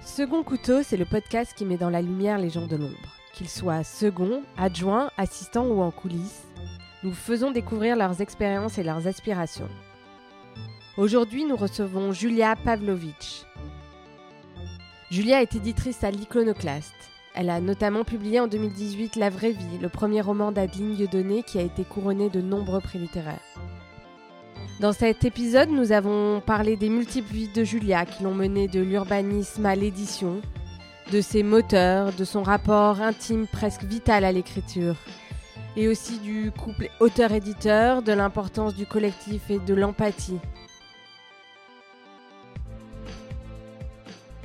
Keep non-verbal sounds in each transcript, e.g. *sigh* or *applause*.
Second Couteau, c'est le podcast qui met dans la lumière les gens de l'ombre. Qu'ils soient second, adjoints, assistants ou en coulisses, nous faisons découvrir leurs expériences et leurs aspirations. Aujourd'hui, nous recevons Julia Pavlovitch. Julia est éditrice à l'Iconoclaste. Elle a notamment publié en 2018 La vraie vie, le premier roman d'Adeline Dieudonné qui a été couronné de nombreux prix littéraires. Dans cet épisode, nous avons parlé des multiples vies de Julia qui l'ont menée de l'urbanisme à l'édition, de ses moteurs, de son rapport intime presque vital à l'écriture, et aussi du couple auteur-éditeur, de l'importance du collectif et de l'empathie.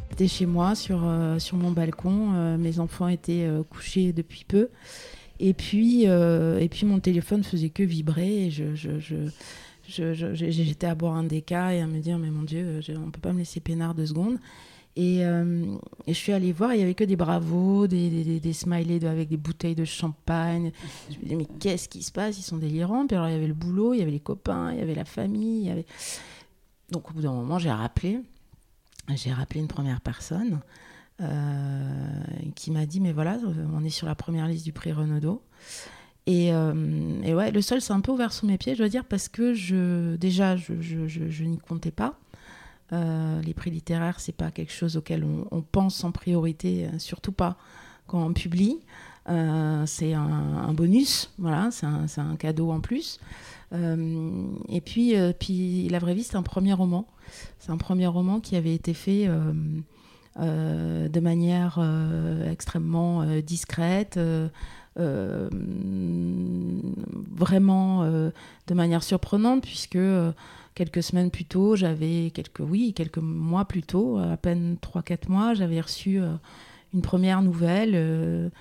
J'étais chez moi sur, euh, sur mon balcon, euh, mes enfants étaient euh, couchés depuis peu, et puis, et puis mon téléphone faisait que vibrer, et je, je, je j'étais à boire un déca et à me dire mais mon dieu on peut pas me laisser peinard deux secondes. Et, euh, je suis allée voir il y avait que des bravos des, des, des, smileys avec des bouteilles de champagne. Je me disais mais qu'est-ce qui se passe? Ils sont délirants. Puis alors il y avait le boulot il y avait les copains il y avait la famille donc au bout d'un moment j'ai rappelé j'ai rappelé une première personne euh, qui m'a dit mais voilà on est sur la première liste du prix Renaudot et, euh, et, ouais, le sol s'est un peu ouvert sous mes pieds, je dois dire, parce que je, déjà, je, je, je, n'y comptais pas. Euh, les prix littéraires, c'est pas quelque chose auquel on, pense en priorité, euh, surtout pas quand on publie. C'est un, bonus, voilà, c'est un, un, cadeau en plus. Et puis, puis, La vraie vie, c'est un premier roman. C'est un premier roman qui avait été fait de manière extrêmement discrète. Euh, vraiment euh, de manière surprenante puisque euh, quelques semaines plus tôt, j'avais quelques oui, quelques mois plus tôt, à peine 3-4 mois, j'avais reçu une première nouvelle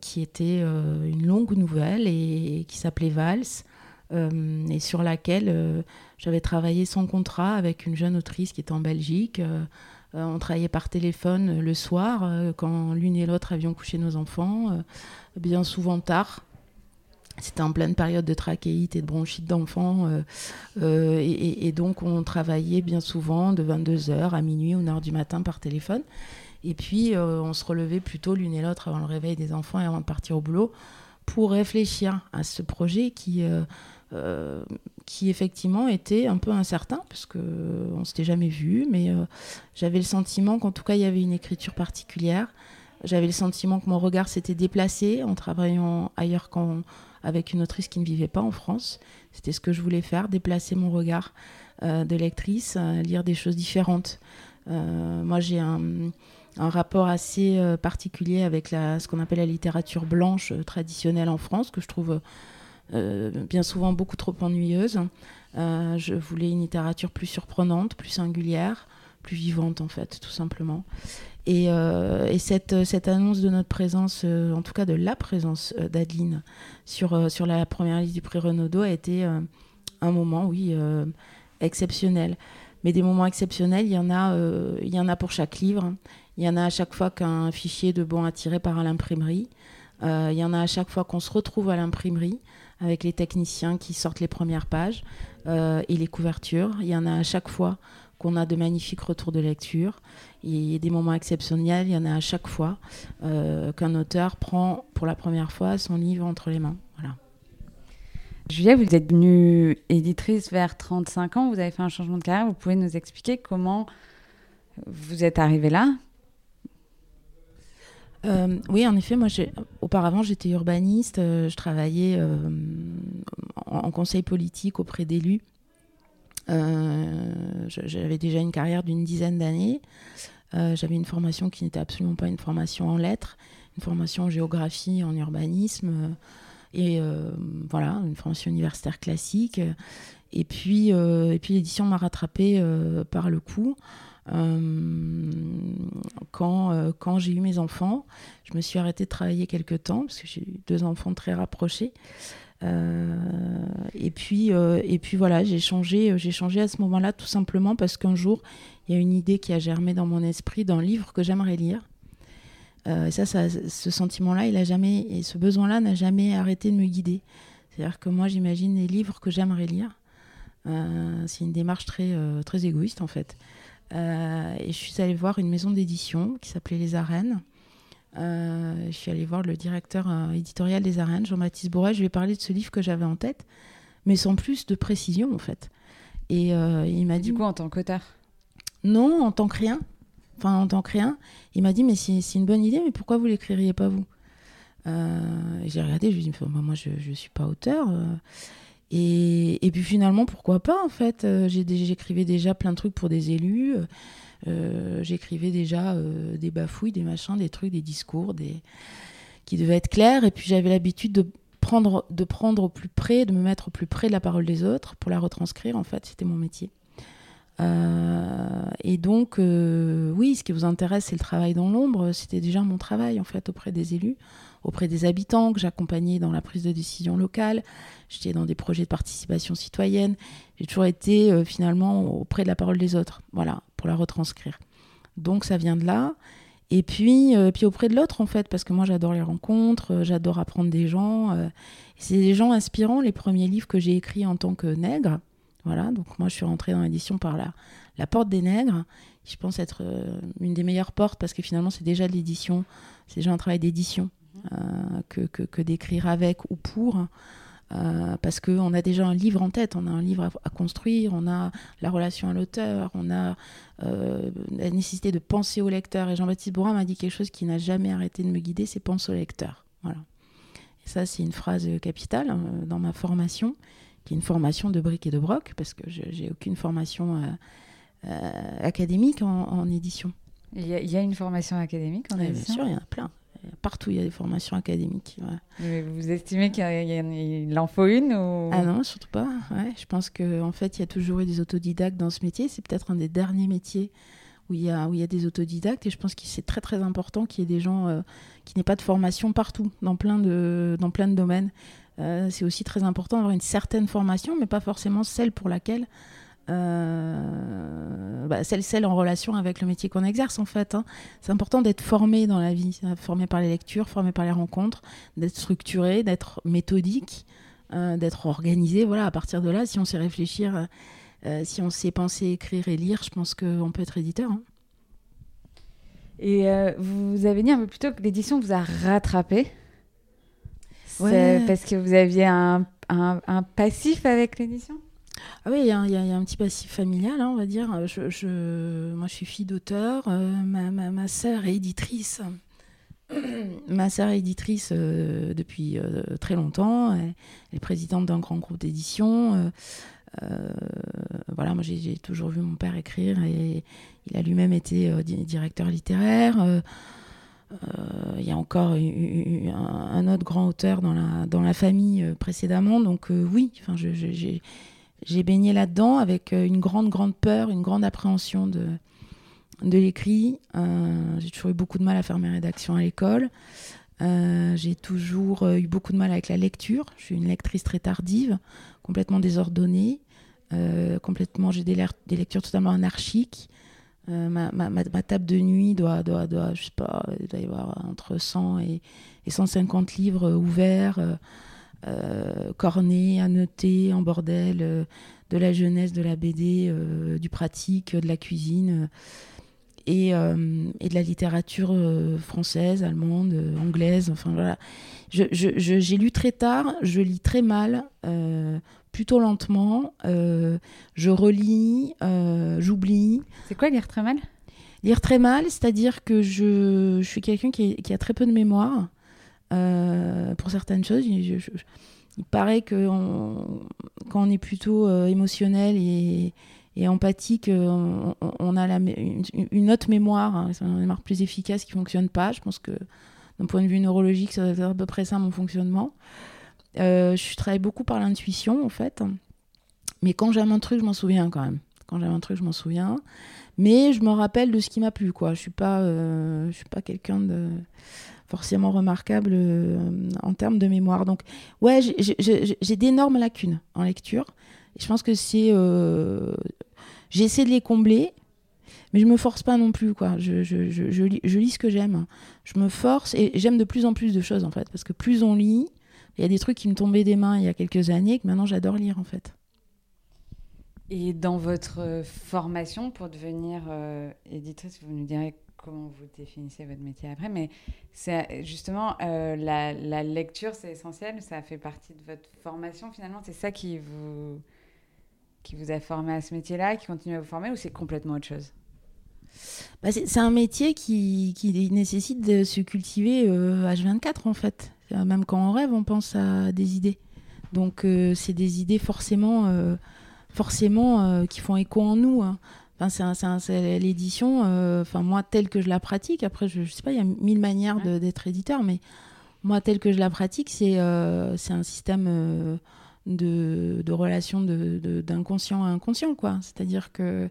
qui était une longue nouvelle et, qui s'appelait Vals. et sur laquelle j'avais travaillé sans contrat avec une jeune autrice qui était en Belgique. on travaillait par téléphone le soir quand l'une et l'autre avions couché nos enfants bien souvent tard. C'était en pleine période de trachéite et de bronchite d'enfants. Euh, euh, et, donc, on travaillait bien souvent de 22h à minuit ou 1h du matin par téléphone. Et puis, euh, on se relevait plutôt l'une et l'autre avant le réveil des enfants et avant de partir au boulot pour réfléchir à ce projet qui, qui effectivement était un peu incertain parce qu'on ne s'était jamais vu. Mais j'avais le sentiment qu'en tout cas, il y avait une écriture particulière j'avais le sentiment que mon regard s'était déplacé en travaillant ailleurs qu'avec une autrice qui ne vivait pas en France. C'était ce que je voulais faire, déplacer mon regard euh, de lectrice, euh, lire des choses différentes. Euh, moi, j'ai un, rapport assez particulier avec ce qu'on appelle la littérature blanche traditionnelle en France, que je trouve bien souvent beaucoup trop ennuyeuse. je voulais une littérature plus surprenante, plus singulière, plus vivante en fait, tout simplement. Et, euh, et cette, cette, annonce de notre présence, euh, en tout cas de la présence euh, d'Adeline sur, sur la première liste du prix Renaudot a été un moment, oui, exceptionnel. Mais des moments exceptionnels, il y, en a, il y en a pour chaque livre. Il y en a à chaque fois qu'un fichier de bon à tirer part à l'imprimerie. il y en a à chaque fois qu'on se retrouve à l'imprimerie avec les techniciens qui sortent les premières pages et les couvertures. Il y en a à chaque fois qu'on a de magnifiques retours de lecture. Il y a des moments exceptionnels, il y en a à chaque fois euh, qu'un auteur prend pour la première fois son livre entre les mains. Voilà. Julia, vous êtes devenue éditrice vers 35 ans, vous avez fait un changement de carrière, vous pouvez nous expliquer comment vous êtes arrivée là? Euh, oui, en effet, moi, auparavant, j'étais urbaniste, euh, je travaillais euh, en, en, conseil politique auprès d'élus j'avais déjà une carrière d'une dizaine d'années. Euh, j'avais une formation qui n'était absolument pas une formation en lettres, une formation en géographie, en urbanisme, euh, et euh, voilà, une formation universitaire classique. Et puis, euh, et puis l'édition m'a rattrapé euh, par le coup. quand, quand j'ai eu mes enfants, je me suis arrêtée de travailler quelques temps parce que j'ai eu deux enfants très rapprochés. Euh, et puis euh, et puis voilà, j'ai changé, j'ai changé à ce moment-là tout simplement parce qu'un jour il y a une idée qui a germé dans mon esprit d'un livre que j'aimerais lire. Euh, ça, ça, ce sentiment-là, il a jamais et ce besoin-là n'a jamais arrêté de me guider. C'est-à-dire que moi, j'imagine les livres que j'aimerais lire. Euh, c'est une démarche très, euh, très égoïste en fait. et je suis allée voir une maison d'édition qui s'appelait Les Arènes. Je suis allée voir le directeur éditorial des Arènes, Jean-Baptiste Bourret. Je lui ai parlé de ce livre que j'avais en tête, mais sans plus de précision en fait. Et il m'a dit. Du coup, en tant qu'auteur Non, en tant que rien. Enfin, en tant que rien. Il m'a dit Mais c'est une bonne idée, mais pourquoi vous l'écririez pas vous? Euh, j'ai regardé, je lui ai dit, moi je ne suis pas auteur. Euh. Et, et, puis finalement, pourquoi pas en fait? Euh, J'écrivais déjà plein de trucs pour des élus. J'écrivais déjà des bafouilles, des machins, des trucs, des discours, des... qui devaient être clairs. Et puis j'avais l'habitude de prendre, de prendre au plus près, de me mettre au plus près de la parole des autres pour la retranscrire. En fait, c'était mon métier. et donc, oui, ce qui vous intéresse, c'est le travail dans l'ombre. C'était déjà mon travail, en fait, auprès des élus auprès des habitants, que j'accompagnais dans la prise de décision locale. J'étais dans des projets de participation citoyenne. J'ai toujours été euh, finalement auprès de la parole des autres, voilà, pour la retranscrire. Donc ça vient de là. Et puis, euh, puis auprès de l'autre, en fait, parce que moi j'adore les rencontres, euh, j'adore apprendre des gens. c'est des gens inspirants, les premiers livres que j'ai écrits en tant que nègre. Voilà, donc moi je suis rentrée dans l'édition par la, la porte des nègres, je pense être une des meilleures portes parce que finalement c'est déjà de l'édition, c'est déjà un travail d'édition. Euh, que, que, d'écrire avec ou pour. Euh, parce qu'on a déjà un livre en tête, on a un livre à, construire, on a la relation à l'auteur, on a euh, la nécessité de penser au lecteur. Et Jean-Baptiste Bourrin m'a dit quelque chose qui n'a jamais arrêté de me guider, c'est pense au lecteur. Voilà. Et ça, c'est une phrase capitale hein, dans ma formation, qui est une formation de briques et de broc, parce que j'ai aucune formation académique en, édition. Il y, a, une formation académique en édition Bien sûr, il y en a plein partout, il y a des formations académiques. vous estimez qu'il en faut une ou... Ah non, surtout pas. Ouais, je pense qu'en en fait, il y a toujours eu des autodidactes dans ce métier. C'est peut-être un des derniers métiers où il y a, où il y a des autodidactes. Et je pense que c'est très très important qu'il y ait des gens euh, qui n'aient pas de formation partout, dans plein de, dans plein de domaines. Euh, c'est aussi très important d'avoir une certaine formation, mais pas forcément celle pour laquelle euh, bah, celle, en relation avec le métier qu'on exerce en fait. Hein. C'est important d'être formé dans la vie, formé par les lectures, formé par les rencontres, d'être structuré, d'être méthodique, euh, d'être organisé. Voilà, à partir de là, si on sait réfléchir, euh, si on sait penser, écrire et lire, je pense qu'on peut être éditeur. Hein. Et vous avez dit un peu plus tôt que l'édition vous a rattrapé. Ouais. Parce que vous aviez un, un passif avec l'édition? Ah oui, il y, a un petit passif familial, hein, on va dire. Je, moi, je suis fille d'auteur. Euh, ma, ma, sœur est éditrice. *clears throat* ma sœur est éditrice euh, depuis euh, très longtemps. Elle, est présidente d'un grand groupe d'édition. voilà, moi, j'ai toujours vu mon père écrire et il a lui-même été directeur littéraire. Il y a encore un, autre grand auteur dans la, dans la famille précédemment. Donc oui, j'ai j'ai baigné là-dedans avec euh, une grande, grande peur, une grande appréhension de, de l'écrit. Euh, j'ai toujours eu beaucoup de mal à faire mes rédactions à l'école. Euh, j'ai toujours eu beaucoup de mal avec la lecture. Je suis une lectrice très tardive, complètement désordonnée. complètement, j'ai des, lectures totalement anarchiques. Ma, table de nuit doit, doit, doit, je sais pas, doit y avoir entre 100 et, et 150 livres ouverts euh, corné, annoté, en bordel, euh, de la jeunesse, de la BD, euh, du pratique, de la cuisine. Et, et, de la littérature française, allemande, anglaise, enfin voilà. J'ai lu très tard, je lis très mal, plutôt lentement, je relis, j'oublie. C'est quoi lire très mal? Lire très mal, c'est-à-dire que je, je suis quelqu'un qui, qui, a très peu de mémoire. Euh, pour certaines choses. il paraît que quand on est plutôt euh, émotionnel et, empathique, euh, on, a une, autre mémoire, hein, une mémoire plus efficace qui fonctionne pas. Je pense que d'un point de vue neurologique, ça à peu près ça mon fonctionnement. je travaille beaucoup par l'intuition en fait, mais quand j'aime un truc, je m'en souviens quand même. Quand j'aime un truc, je m'en souviens, mais je me rappelle de ce qui m'a plu quoi. Je suis pas, suis pas quelqu'un de forcément remarquable euh, en termes de mémoire. Donc, ouais, j'ai d'énormes lacunes en lecture. Je pense que c'est. Euh, J'essaie de les combler, mais je me force pas non plus. Quoi. Je, je, je, je lis, ce que j'aime. Je me force et j'aime de plus en plus de choses, en fait. Parce que plus on lit, il y a des trucs qui me tombaient des mains il y a quelques années que maintenant j'adore lire, en fait. Et dans votre formation pour devenir éditrice, vous nous direz comment vous définissez votre métier après, mais justement la, la, lecture, c'est essentiel, ça fait partie de votre formation finalement, c'est ça qui vous, qui vous a formé à ce métier-là, qui continue à vous former, ou c'est complètement autre chose? Bah, c'est un métier qui, qui, nécessite de se cultiver H24 euh, en fait. Même quand on rêve, on pense à des idées. Donc euh, c'est des idées forcément, euh, forcément qui font écho en nous. Hein. Enfin, c'est l'édition, enfin moi telle que je la pratique. Après, je, ne sais pas, il y a mille manières d'être éditeur, mais moi telle que je la pratique, c'est c'est un système de, de relation d'inconscient à inconscient, quoi. C'est-à-dire que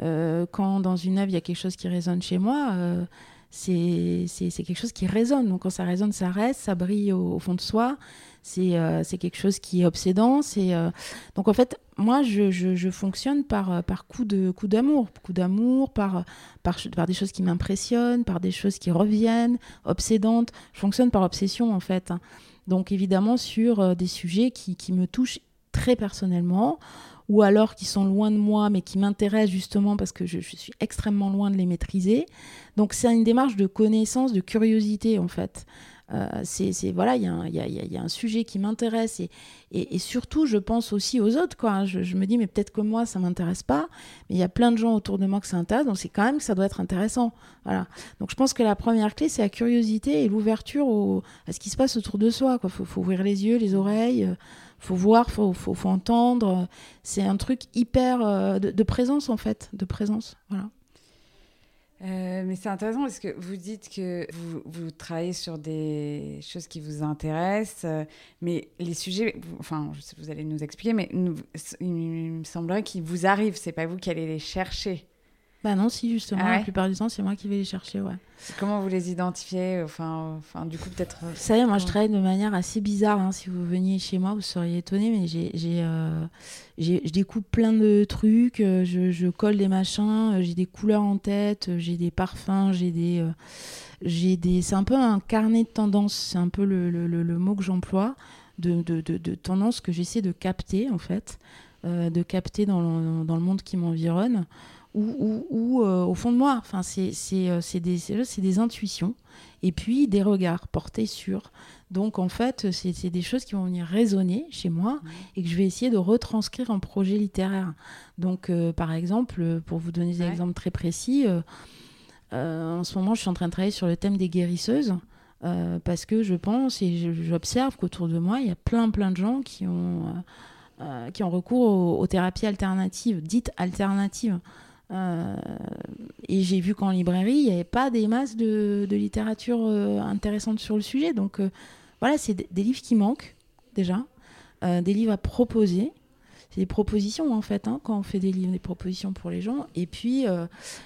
euh, quand dans une œuvre, il y a quelque chose qui résonne chez moi, euh, c'est quelque chose qui résonne. Donc quand ça résonne, ça reste, ça brille au, fond de soi. C'est euh, quelque chose qui est obsédant. Donc en fait, moi, je, je, fonctionne par, par coup d'amour, coup, coup d'amour, par, par, par, des choses qui m'impressionnent, par des choses qui reviennent, obsédantes. Je fonctionne par obsession en fait. Hein. Donc évidemment sur des sujets qui, qui me touchent très personnellement ou alors qui sont loin de moi, mais qui m'intéressent justement parce que je, suis extrêmement loin de les maîtriser. Donc c'est une démarche de connaissance, de curiosité en fait. Euh, c'est voilà, il y, a un sujet qui m'intéresse et, surtout je pense aussi aux autres quoi. Je, me dis mais peut-être que moi ça m'intéresse pas, mais il y a plein de gens autour de moi que ça intéresse, donc c'est quand même que ça doit être intéressant. Voilà. Donc je pense que la première clé c'est la curiosité et l'ouverture à ce qui se passe autour de soi. Il faut, ouvrir les yeux, les oreilles. Euh, faut voir, faut, faut, entendre. C'est un truc hyper euh, de, présence en fait, de présence. Voilà. Euh, mais c'est intéressant parce que vous dites que vous, vous, travaillez sur des choses qui vous intéressent, euh, mais les sujets, enfin, je sais, vous allez nous expliquer, mais il me semblerait qu'ils vous arrivent, c'est pas vous qui allez les chercher. Bah non, si, justement, ah la plupart du temps, c'est moi qui vais les chercher, ouais. Comment vous les identifiez Enfin, enfin du coup, peut-être. Vous savez, moi, je travaille de manière assez bizarre. Hein. Si vous veniez chez moi, vous seriez étonné, mais j'ai, euh, je découpe plein de trucs, euh, je, je colle des machins, euh, j'ai des couleurs en tête, j'ai des parfums, j'ai des. j'ai des... C'est un peu un carnet de tendances, c'est un peu le, le, le, mot que j'emploie, de, de, de, de tendances que j'essaie de capter, en fait, de capter dans le, dans le monde qui m'environne ou, euh, au fond de moi. Enfin, c'est euh, des, des intuitions et puis des regards portés sur. Donc en fait, c'est des choses qui vont venir résonner chez moi et que je vais essayer de retranscrire en projet littéraire. Donc euh, par exemple, pour vous donner des exemples très précis, en ce moment je suis en train de travailler sur le thème des guérisseuses. parce que je pense et j'observe qu'autour de moi, il y a plein plein de gens qui ont, qui ont recours aux, aux, thérapies alternatives, dites alternatives. Euh, et j'ai vu qu'en librairie, il n'y avait pas des masses de, littérature euh, intéressante sur le sujet. Donc euh, voilà, c'est des livres qui manquent déjà, des livres à proposer. C'est des propositions en fait, hein, quand on fait des livres, des propositions pour les gens. Et puis,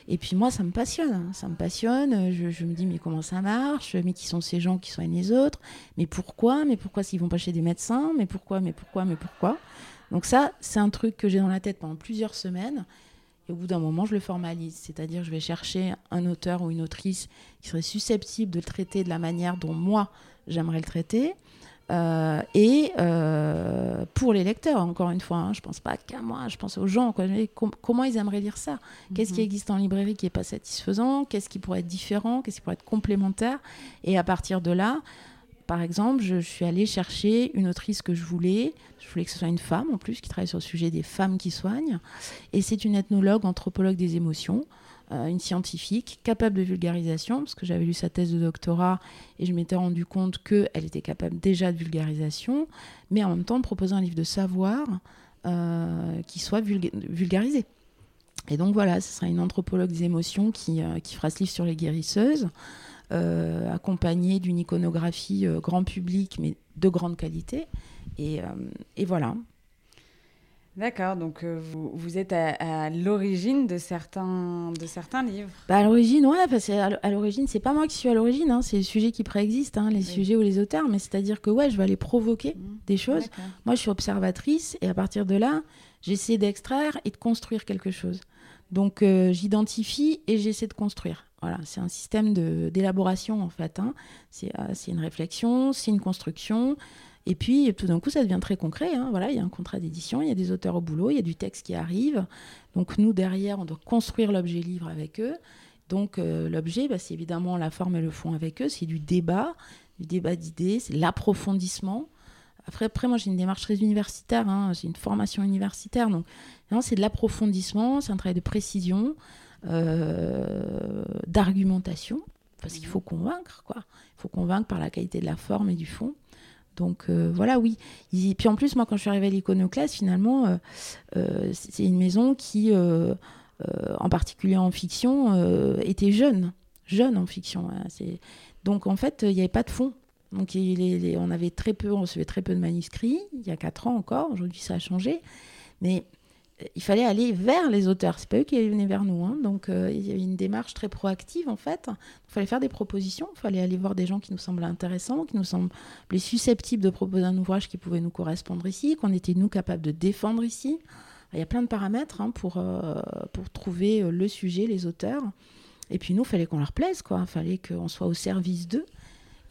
et puis moi, ça me passionne. Ça me passionne. Je, me dis, mais comment ça marche? Mais qui sont ces gens qui soignent les autres? Mais pourquoi? Mais pourquoi s'ils vont pas chez des médecins? Mais pourquoi? Mais pourquoi? Mais pourquoi? Donc ça, c'est un truc que j'ai dans la tête pendant plusieurs semaines. Et au bout d'un moment, je le formalise. C'est-à-dire, je vais chercher un auteur ou une autrice qui serait susceptible de le traiter de la manière dont moi, j'aimerais le traiter. Euh, et euh, pour les lecteurs, encore une fois, hein, je ne pense pas qu'à moi, je pense aux gens. comment ils aimeraient lire ça? Qu'est-ce qui mhm. existe en librairie qui n'est pas satisfaisant? Qu'est-ce qui pourrait être différent? Qu'est-ce qui pourrait être complémentaire? Et à partir de là, par exemple, je, suis allée chercher une autrice que je voulais. Je voulais que ce soit une femme en plus qui travaille sur le sujet des femmes qui soignent. Et c'est une ethnologue, anthropologue des émotions, euh, une scientifique capable de vulgarisation, parce que j'avais lu sa thèse de doctorat et je m'étais rendu compte qu'elle était capable déjà de vulgarisation, mais en même temps proposer un livre de savoir euh, qui soit vulgarisé. Et donc voilà, ce sera une anthropologue des émotions qui, euh, qui fera ce livre sur les guérisseuses. Euh, accompagné d'une iconographie euh, grand public, mais de grande qualité. Et, euh, et voilà. D'accord, donc vous, vous, êtes à, l'origine de certains, de certains livres. Bah à l'origine, ouais, parce qu'à à l'origine, c'est pas moi qui suis à l'origine, hein, c'est les sujets qui préexistent, hein, les sujets ou les auteurs, mais c'est-à-dire que ouais, je vais aller provoquer mmh. des choses. Moi, je suis observatrice et à partir de là, j'essaie d'extraire et de construire quelque chose. Donc, j'identifie et j'essaie de construire. Voilà, c'est un système d'élaboration en fait. Hein. Euh, c'est une réflexion, c'est une construction. Et puis tout d'un coup, ça devient très concret. Hein. Voilà, il y a un contrat d'édition, il y a des auteurs au boulot, il y a du texte qui arrive. Donc nous, derrière, on doit construire l'objet livre avec eux. Donc euh, l'objet, bah, c'est évidemment la forme et le fond avec eux, c'est du débat, du débat d'idées, c'est l'approfondissement. Après, après, moi, j'ai une démarche très universitaire, hein. j'ai une formation universitaire, donc c'est de l'approfondissement, c'est un travail de précision, euh, d'argumentation, parce qu'il faut convaincre, quoi. Il faut convaincre par la qualité de la forme et du fond. Donc euh, voilà, oui. Et puis en plus, moi, quand je suis arrivée à l'Iconoclaste, finalement, c'est une maison qui euh, en particulier en fiction, euh, était jeune, jeune en fiction. Hein, donc en fait, il n'y avait pas de fond. Donc on avait très peu, on recevait très peu de manuscrits, il y a quatre ans encore, aujourd'hui ça a changé. Mais euh, il fallait aller vers les auteurs. C'est pas eux qui venaient vers nous. Hein. Donc il y avait une démarche très proactive en fait. Il fallait faire des propositions. Il fallait aller voir des gens qui nous semblaient intéressants, qui nous semblaient susceptibles de proposer un ouvrage qui pouvait nous correspondre ici, qu'on était nous capables de défendre ici. Il y a plein de paramètres hein, pour, euh, pour trouver euh, le sujet, les auteurs. Et puis nous, il fallait qu'on leur plaise, quoi. Il fallait qu'on soit au service d'eux.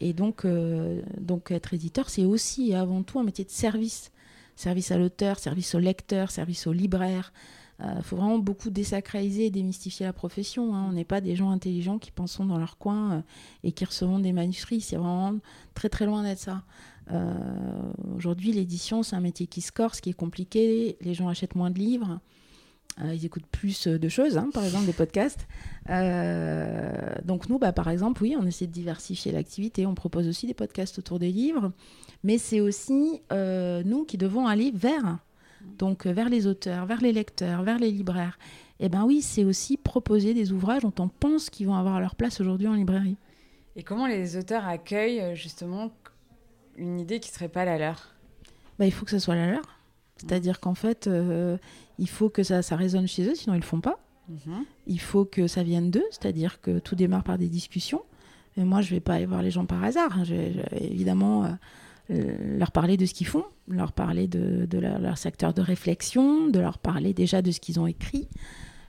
Et donc, euh, donc être éditeur, c'est aussi et avant tout un métier de service. Service à l'auteur, service au lecteur, service au libraire. Il faut vraiment beaucoup désacraliser et démystifier la profession. Hein. On n'est pas des gens intelligents qui pensons dans leur coin et qui recevons des manuscrits. C'est vraiment très très loin d'être ça. Euh, aujourd'hui, l'édition, c'est un métier qui se corse, qui est compliqué. Les gens achètent moins de livres. Euh, ils écoutent plus de choses, hein, par exemple des podcasts. Euh, donc nous, bah, par exemple, oui, on essaie de diversifier l'activité. On propose aussi des podcasts autour des livres. Mais c'est aussi nous qui devons aller vers, donc vers les auteurs, vers les lecteurs, vers les libraires. Et eh ben oui, c'est aussi proposer des ouvrages dont on pense qu'ils vont avoir leur place aujourd'hui en librairie. Et comment les auteurs accueillent justement une idée qui serait pas la leur? Bah, Il faut que ce soit la leur. C'est-à-dire qu'en fait, euh, il faut que ça, ça résonne chez eux, sinon ils le font pas. Mhm. Il faut que ça vienne d'eux, c'est-à-dire que tout démarre par des discussions. Et moi, je vais pas aller voir les gens par hasard. Je vais, évidemment euh, leur parler de ce qu'ils font, leur parler de, leur, secteur de réflexion, de leur parler déjà de ce qu'ils ont écrit.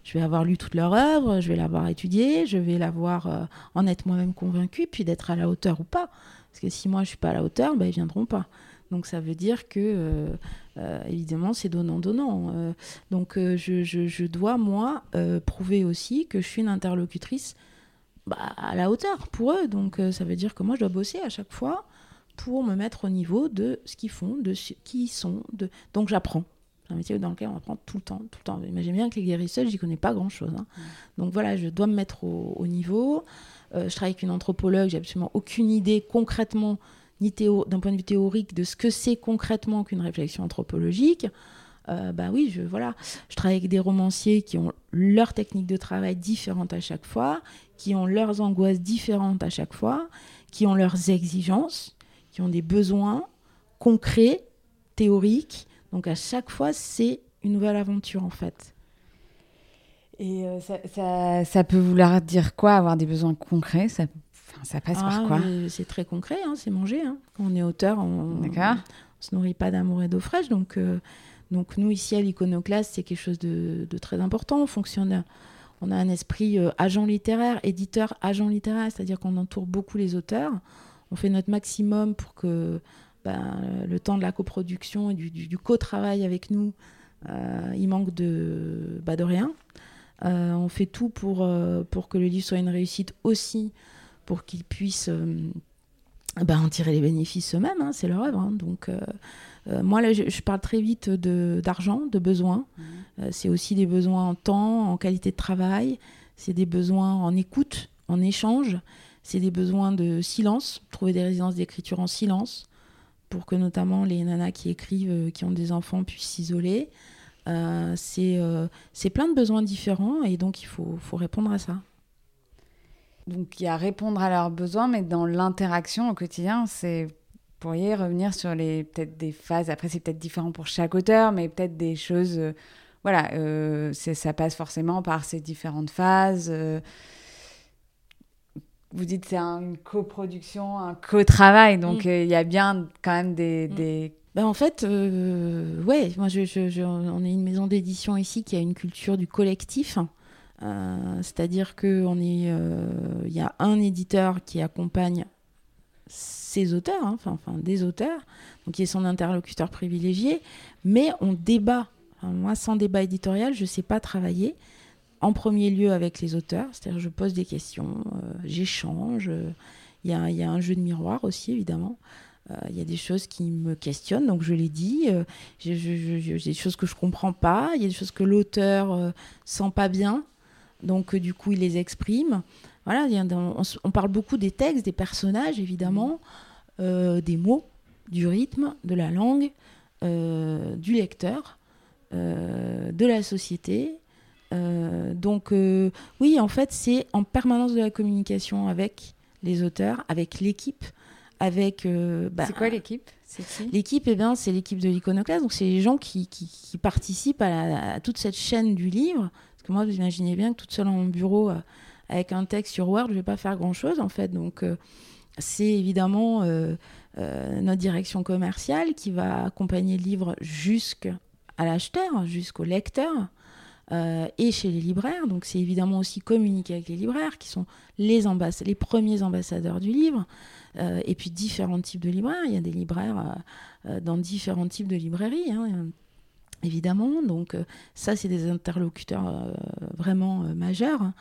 Je vais avoir lu toute leur œuvre, je vais l'avoir étudiée, je vais l'avoir euh, en être moi-même convaincue, puis d'être à la hauteur ou pas. Parce que si moi je suis pas à la hauteur, ben, ils viendront pas. Donc ça veut dire que, euh, euh, évidemment, c'est donnant-donnant. Euh, donc je, je, dois, moi, prouver aussi que je suis une interlocutrice bah, à la hauteur pour eux. Donc ça veut dire que moi, je dois bosser à chaque fois pour me mettre au niveau de ce qu'ils font, de ce qu'ils sont. De... Donc j'apprends. C'est un métier dans lequel on apprend tout le temps, tout temps. Imaginez bien que les guérisseuses, j'y connais pas grand-chose. Hein. Donc voilà, je dois me mettre au, au niveau. Euh, je travaille avec une anthropologue, j'ai absolument aucune idée concrètement, ni d'un point de vue théorique, de ce que c'est concrètement qu'une réflexion anthropologique. Euh, bah oui, je, voilà. je travaille avec des romanciers qui ont leurs techniques de travail différentes à chaque fois, qui ont leurs angoisses différentes à chaque fois, qui ont leurs exigences, qui ont des besoins concrets, théoriques. Donc à chaque fois, c'est une nouvelle aventure en fait. Et euh, ça, ça, peut vouloir dire quoi Avoir des besoins concrets? Ça, ça passe par ah, quoi C'est très concret, hein, c'est manger. Hein. Quand on est auteur, on ne se nourrit pas d'amour et d'eau fraîche. Donc, euh, donc nous, ici à l'Iconoclaste, c'est quelque chose de, de, très important. On fonctionne, on a un esprit euh, agent littéraire, éditeur, agent littéraire, c'est-à-dire qu'on entoure beaucoup les auteurs. On fait notre maximum pour que ben, le temps de la coproduction et du, du, co-travail avec nous, il manque de, bah, de rien. Euh, on fait tout pour, euh, pour que le livre soit une réussite aussi, pour qu'ils puissent euh, ben, en tirer les bénéfices eux-mêmes. Hein, c'est leur œuvre. Hein. donc, moi, là, je, parle très vite d'argent, de, besoins. Mmh. c'est aussi des besoins en temps, en qualité de travail. C'est des besoins en écoute, en échange. C'est des besoins de silence, trouver des résidences d'écriture en silence, pour que notamment les nanas qui écrivent, qui ont des enfants, puissent s'isoler. Euh, euh, c'est plein de besoins différents et donc il faut, faut répondre à ça. Donc il y a répondre à leurs besoins, mais dans l'interaction au quotidien, c'est pourriez revenir sur les peut-être des phases. Après, c'est peut-être différent pour chaque auteur, mais peut-être des choses. Euh, voilà, ça passe forcément par ces différentes phases. vous dites c'est une coproduction, un co-travail, donc mm. il y a bien quand même des, des ben, en fait, euh, ouais, moi, je, on est une maison d'édition ici qui a une culture du collectif. Euh, c'est-à-dire qu'il euh, y a un éditeur qui accompagne ses auteurs, hein, enfin, des auteurs, donc qui est son interlocuteur privilégié, mais on débat. moi, sans débat éditorial, je ne sais pas travailler. En premier lieu avec les auteurs, c'est-à-dire je pose des questions, euh, j'échange. Il y, a un jeu de miroir aussi, évidemment. Euh, il y a des choses qui me questionnent, donc je l'ai dit. Euh, j'ai des choses que je comprends pas. Il y a des choses que l'auteur euh, sent pas bien, donc du coup il les exprime. Voilà, on, parle beaucoup des textes, des personnages évidemment, des mots, du rythme, de la langue, du lecteur, de la société. donc oui, en fait, c'est en permanence de la communication avec les auteurs, avec l'équipe avec. Euh, bah, c'est quoi l'équipe? L'équipe, eh bien, c'est l'équipe de l'iconoclaste. Donc, c'est les gens qui, qui, participent à, toute cette chaîne du livre. Moi, vous imaginez bien que toute seule dans mon bureau, euh, avec un texte sur Word, je ne vais pas faire grand-chose, en fait. Donc, euh, c'est évidemment notre direction commerciale qui va accompagner le livre jusqu'à l'acheteur, jusqu'au lecteur. et chez les libraires. Donc c'est évidemment aussi communiquer avec les libraires qui sont les, premiers ambassadeurs du livre. Euh, et puis différents types de libraires. Il y a des libraires euh, euh, dans différents types de librairies. Hein, évidemment. Donc ça, c'est des interlocuteurs vraiment majeurs.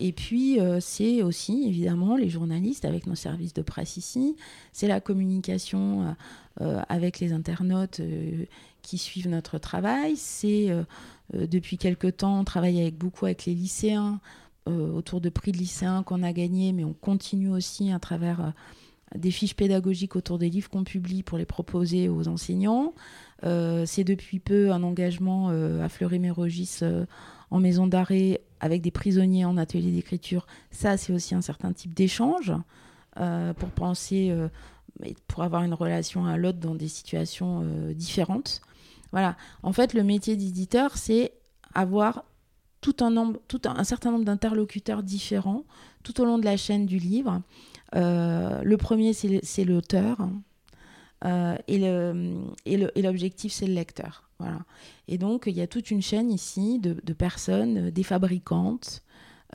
et puis, c'est aussi, évidemment, les journalistes avec nos services de presse ici. C'est la communication avec les internautes qui suivent notre travail. C'est, depuis quelque temps, on travaille avec, beaucoup avec les lycéens euh, autour de prix de lycéens qu'on a gagnés, mais on continue aussi à travers euh, des fiches pédagogiques autour des livres qu'on publie pour les proposer aux enseignants. Euh, c'est depuis peu un engagement à Fleury-Mérogis en maison d'arrêt avec des prisonniers en atelier d'écriture. Ça, c'est aussi un certain type d'échange pour penser, pour avoir une relation à l'autre dans des situations différentes. Voilà. En fait, le métier d'éditeur, c'est avoir tout un, nombre, tout un, certain nombre d'interlocuteurs différents tout au long de la chaîne du livre. Euh, le premier, c'est l'auteur. Euh, et l'objectif, c'est le lecteur. Voilà. Et donc, il y a toute une chaîne ici de, personnes, des fabricantes,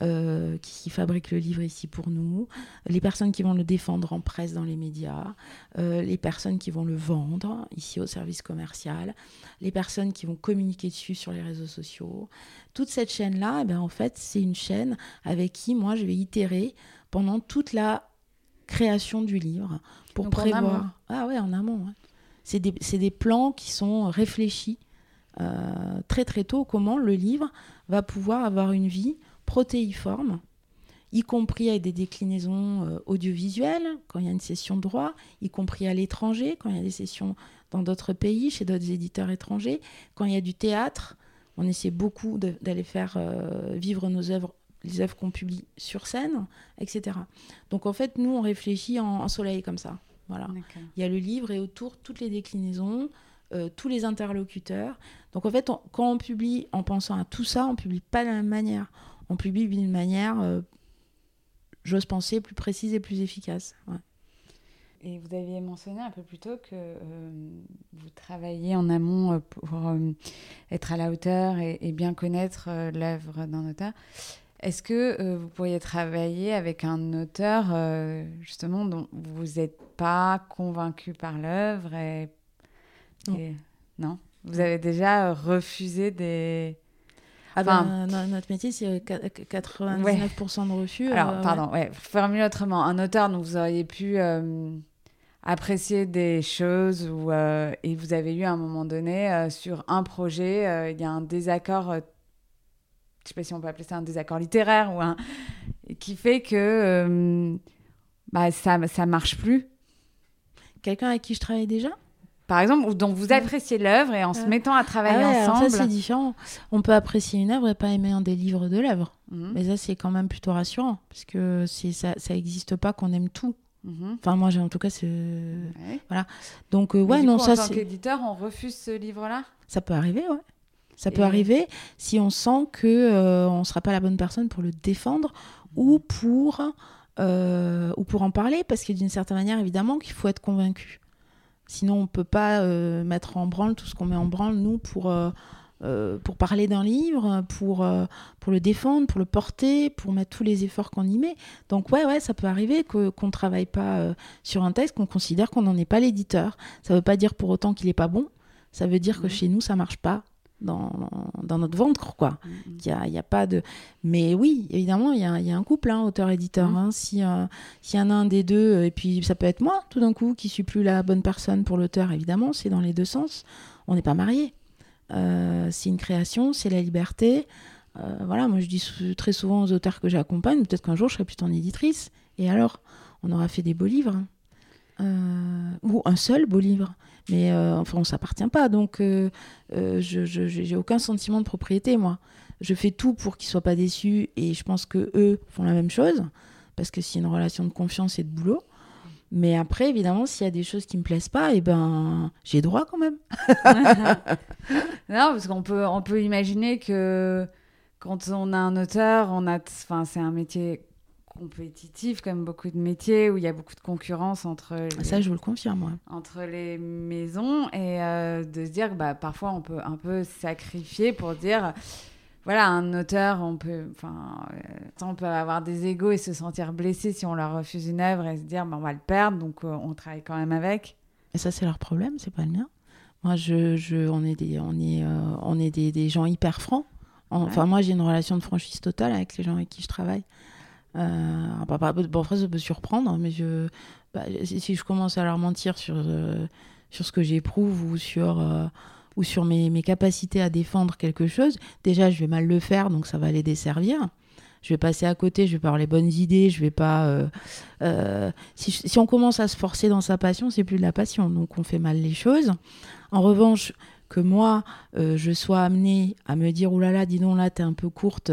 euh, qui, fabriquent le livre ici pour nous, les personnes qui vont le défendre en presse dans les médias, euh, les personnes qui vont le vendre ici au service commercial, les personnes qui vont communiquer dessus sur les réseaux sociaux. Toute cette chaîne-là, eh ben, en fait, c'est une chaîne avec qui moi je vais itérer pendant toute la création du livre pour prévoir. ah ouais, en amont. C'est des, des, plans qui sont réfléchis euh, très très tôt. Comment le livre va pouvoir avoir une vie protéiforme, y compris avec des déclinaisons euh, audiovisuelles, quand il y a une session de droit, y compris à l'étranger, quand il y a des sessions dans d'autres pays, chez d'autres éditeurs étrangers, quand il y a du théâtre, on essaie beaucoup d'aller faire euh, vivre nos œuvres, les œuvres qu'on publie sur scène, etc. Donc en fait, nous, on réfléchit en, soleil comme ça. Voilà. Il y a le livre et autour toutes les déclinaisons, euh, tous les interlocuteurs. Donc en fait, quand on publie en pensant à tout ça, on publie pas de la même manière on publie d'une manière, euh, j'ose penser, plus précise et plus efficace. Et vous aviez mentionné un peu plus tôt que euh, vous travaillez en amont pour être à la hauteur et, bien connaître l'œuvre d'un auteur. Est-ce que vous pourriez travailler avec un auteur justement dont vous n'êtes pas convaincu par l'œuvre et... non. Vous avez déjà refusé des, ah ben, notre métier, c'est 99% de refus. Alors, euh, pardon, ouais. formule autrement. Un auteur dont vous auriez pu euh, apprécier des choses ou, euh, et vous avez eu à un moment donné sur un projet, il y a un désaccord, je ne sais pas si on peut appeler ça un désaccord littéraire ou un qui fait que bah, ça ça marche plus. Quelqu'un avec qui je travaille déjà? Par exemple, ou dont vous appréciez l'œuvre et en se mettant à travailler ah ensemble. ça, c'est différent. On peut apprécier une œuvre et pas aimer un des livres de l'œuvre. Mhm. Mais ça, c'est quand même plutôt rassurant, parce que ça n'existe pas qu'on aime tout. Mhm. Enfin, moi, en tout cas, c'est. Voilà. Donc, euh, ouais, non, ça. En tant qu'éditeur, on refuse ce livre-là? Ça peut arriver, ouais. Ça peut arriver si on sent que euh, on sera pas la bonne personne pour le défendre ou pour euh, ou pour en parler, parce que d'une certaine manière, évidemment, qu'il faut être convaincu. Sinon, on ne peut pas euh, mettre en branle tout ce qu'on met en branle, nous, pour, euh, pour parler d'un livre, pour, pour le défendre, pour le porter, pour mettre tous les efforts qu'on y met. Donc ouais, ouais, ça peut arriver qu'on ne travaille pas sur un texte, qu'on considère qu'on n'en est pas l'éditeur. Ça ne veut pas dire pour autant qu'il n'est pas bon. Ça veut dire que Mhm. chez nous, ça marche pas dans, dans notre ventre, quoi. Il y a, il y a pas de... Mais oui, évidemment, il y a, y a un couple, hein, auteur-éditeur. Mhm. hein. Si, euh, S'il y en a un des deux, euh, et puis ça peut être moi, tout d'un coup, qui suis plus la bonne personne pour l'auteur, évidemment, c'est dans les deux sens. On n'est pas mariés. Euh, c'est une création, c'est la liberté. Euh, voilà, moi je dis très souvent aux auteurs que j'accompagne, peut-être qu'un jour je serai plutôt en éditrice. Et alors, on aura fait des beaux livres. hein. Ou un seul beau livre. Mais euh, enfin, on s'appartient pas. Donc, euh, euh, je j'ai aucun sentiment de propriété, moi. Je fais tout pour qu'ils soient pas déçus et je pense que eux font la même chose parce que c'est une relation de confiance et de boulot. Mais après, évidemment, s'il y a des choses qui me plaisent pas, et ben, j'ai droit quand même. *laughs* non, parce qu'on peut, on peut imaginer que quand on a un auteur, on a, c'est un métier compétitif, comme beaucoup de métiers, où il y a beaucoup de concurrence entre les, Ça, je vous le confirme. ouais. entre les maisons, et euh, de se dire que bah, parfois on peut un peu sacrifier pour dire, voilà, un auteur, on peut, enfin, euh, on peut avoir des égaux et se sentir blessé si on leur refuse une œuvre et se dire, bah, on va le perdre, donc euh, on travaille quand même avec. Et ça, c'est leur problème, c'est pas le mien. Moi, je, je, on est des, on est, on est des, des gens hyper francs. En- Enfin, moi, j'ai une relation de franchise totale avec les gens avec qui je travaille. Euh, bah, bah, bon, après, ça peut surprendre, mais je, bah, si, je commence à leur mentir sur, euh, sur ce que j'éprouve ou sur, euh, ou sur mes, mes capacités à défendre quelque chose, déjà, je vais mal le faire, donc ça va les desservir. Je vais passer à côté, je vais pas avoir les bonnes idées, je vais pas. si, si on commence à se forcer dans sa passion, c'est plus de la passion, donc on fait mal les choses. En revanche, que moi, je sois amenée à me dire, oulala, là là, dis donc là, t'es un peu courte,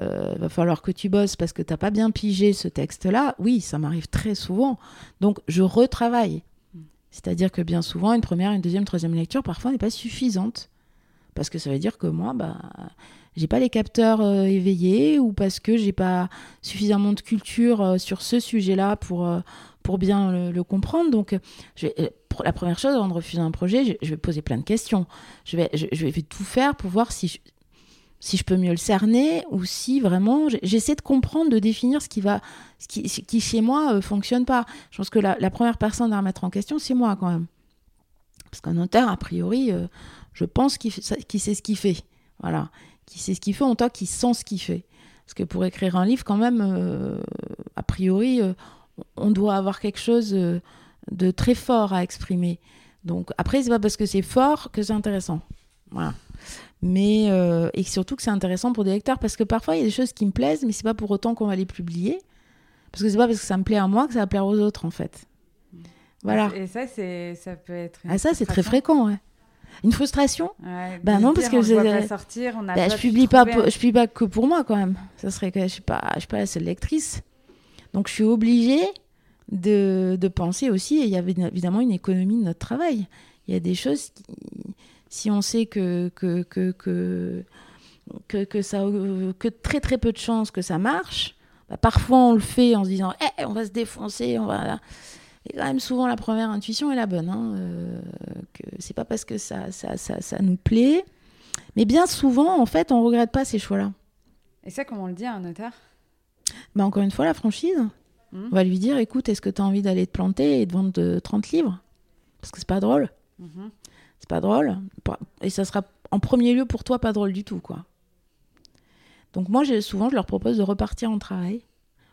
euh, va falloir que tu bosses parce que t'as pas bien pigé ce texte-là, oui, ça m'arrive très souvent. Donc je retravaille. C'est-à-dire que bien souvent, une première, une deuxième, troisième lecture, parfois, n'est pas suffisante. Parce que ça veut dire que moi, bah, j'ai pas les capteurs euh, éveillés ou parce que j'ai pas suffisamment de culture euh, sur ce sujet-là pour, euh, pour bien le, comprendre. Donc, la première chose, avant de refuser un projet, je, vais poser plein de questions. Je vais, je, vais tout faire pour voir si si je peux mieux le cerner ou si vraiment j'essaie de comprendre, de définir ce qui va, ce qui, qui chez moi euh, fonctionne pas. Je pense que la, la première personne à remettre en question, c'est moi quand même. Parce qu'un auteur, a priori, euh, je pense qu'il sait ce qu'il fait. Voilà. Qui sait ce qu'il fait, en tant qu'il sent ce qu'il fait. Parce que pour écrire un livre, quand même, euh, a priori, euh, on doit avoir quelque chose de très fort à exprimer. Donc après, c'est pas parce que c'est fort que c'est intéressant. Voilà. Mais euh, et surtout que c'est intéressant pour des lecteurs parce que parfois il y a des choses qui me plaisent, mais c'est pas pour autant qu'on va les publier. Parce que c'est pas parce que ça me plaît à moi que ça va plaire aux autres en fait. Voilà. Et ça, c'est, ça peut être. Ah ça c'est très fréquent. Ouais. Une frustration. Ouais, Bah de non, parce que on vous le voit avez- pas sortir, on a Bah, je pu publie pas, un- je publie pas que pour moi quand même. Ça serait que je suis pas, je suis pas la seule lectrice. Donc je suis obligée de, de penser aussi. Et il y avait évidemment une économie de notre travail. Il y a des choses qui, si on sait que que que que que, que ça que très très peu de chances que ça marche. bah, parfois on le fait en se disant, Eh, on va se défoncer, on va. Et quand même souvent la première intuition est la bonne. Hein, euh, que c'est pas parce que ça, ça, ça, ça nous plaît. Mais bien souvent, en fait, on regrette pas ces choix-là. Et ça, comment on le dit à un auteur Bah, encore une fois, la franchise, Mhm. on va lui dire écoute, est-ce que tu as envie d'aller te planter et de vendre de 30 livres? Parce que c'est pas drôle. Mhm. Pas drôle. Et ça sera en premier lieu pour toi pas drôle du tout, quoi. Donc moi, j'ai- souvent, je leur propose de repartir en travail.